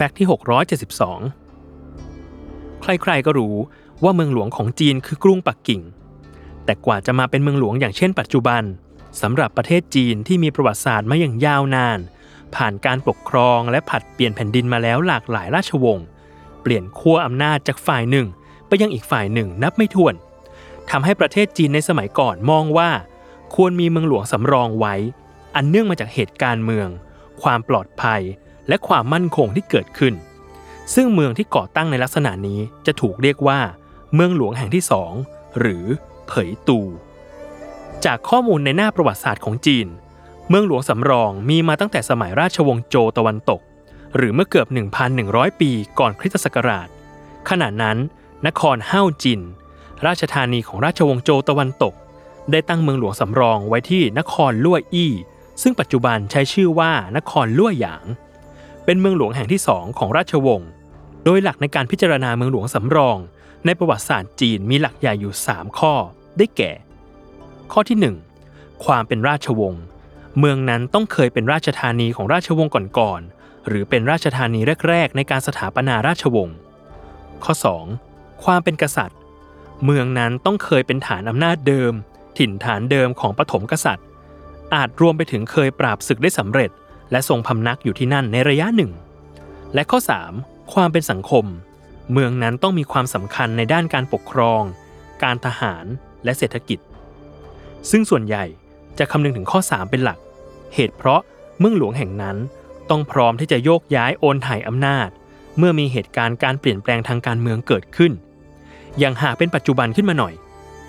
แฟกต์ที่ 672 ใครๆก็รู้ว่าเมืองหลวงของจีนคือกรุงปักกิ่ง แต่กว่าจะมาเป็นเมืองหลวงอย่างเช่นปัจจุบันสำหรับประเทศจีนที่มีประวัติศาสตร์มาอย่างยาวนาน ผ่านการปกครองและผัดเปลี่ยนแผ่นดินมาแล้วหลากหลายราชวงศ์เปลี่ยนขั้วอำนาจจากฝ่ายหนึ่ง ไปยังอีกฝ่ายหนึ่งนับไม่ถ้วนทำให้ประเทศจีนในสมัยก่อนมองว่า ควรมีเมืองหลวงสำรองไว้ อันเนื่องมาจากเหตุการณ์เมือง ความปลอดภัย และความมั่นคงที่เกิดขึ้น ซึ่งเมืองที่ก่อตั้งในลักษณะนี้จะถูกเรียกว่า เมืองหลวงแห่งที่สองหรือเผยตู จากข้อมูลในหน้าประวัติศาสตร์ของจีน เมืองหลวงสำรองมีมาตั้งแต่สมัยราชวงศ์โจตะวันตก หรือเมื่อเกือบ 1,100 ปีก่อนคริสตศักราช ขณะนั้น นครเฮ้าจิน ราชธานีของราชวงศ์โจตะวันตก ได้ตั้งเมืองหลวงสำรองไว้ที่นครลั่วอี้ซึ่งปัจจุบันใช้ชื่อว่านครลั่วหยาง เป็นเมืองหลวงแห่งที่สองของราชวงศ์ โดยหลักในการพิจารณาเมืองหลวงสำรอง ในประวัติศาสตร์จีนมีหลักใหญ่อยู่ 3 ข้อ ได้แก่ ข้อที่ 1 ความเป็นราชวงศ์ เมืองนั้นต้องเคยเป็นราชธานีของราชวงศ์ก่อนๆ หรือเป็นราชธานีแรก ๆ ในการสถาปนาราชวงศ์ ข้อ 2. ความเป็นกษัตริย์ เมืองนั้นต้องเคยเป็นฐานอำนาจเดิม ถิ่นฐานเดิมของปฐมกษัตริย์ อาจรวมไปถึงเคยปราบศึกได้สำเร็จ และทรงพำนักอยู่ที่นั่นในระยะหนึ่ง และข้อ 3. ความเป็นสังคม เมืองนั้นต้องมีความสำคัญในด้านการปกครอง การทหารและเศรษฐกิจ ซึ่งส่วนใหญ่จะคำนึงถึงข้อ 3 เป็นหลัก เหตุเพราะเมืองหลวงแห่งนั้นต้องพร้อมที่จะโยกย้ายโอนถ่ายอำนาจ เมื่อมีเหตุการณ์การเปลี่ยนแปลงทางการเมืองเกิดขึ้น อย่างหากเป็นปัจจุบันขึ้นมาหน่อย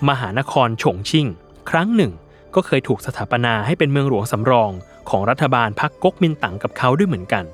มหานครฉงชิ่ง ครั้งหนึ่ง ก็เคยถูกสถาปนาให้เป็นเมืองหลวงสำรองของรัฐบาลพรรคก๊กมินตั๋งกับเขาด้วยเหมือนกัน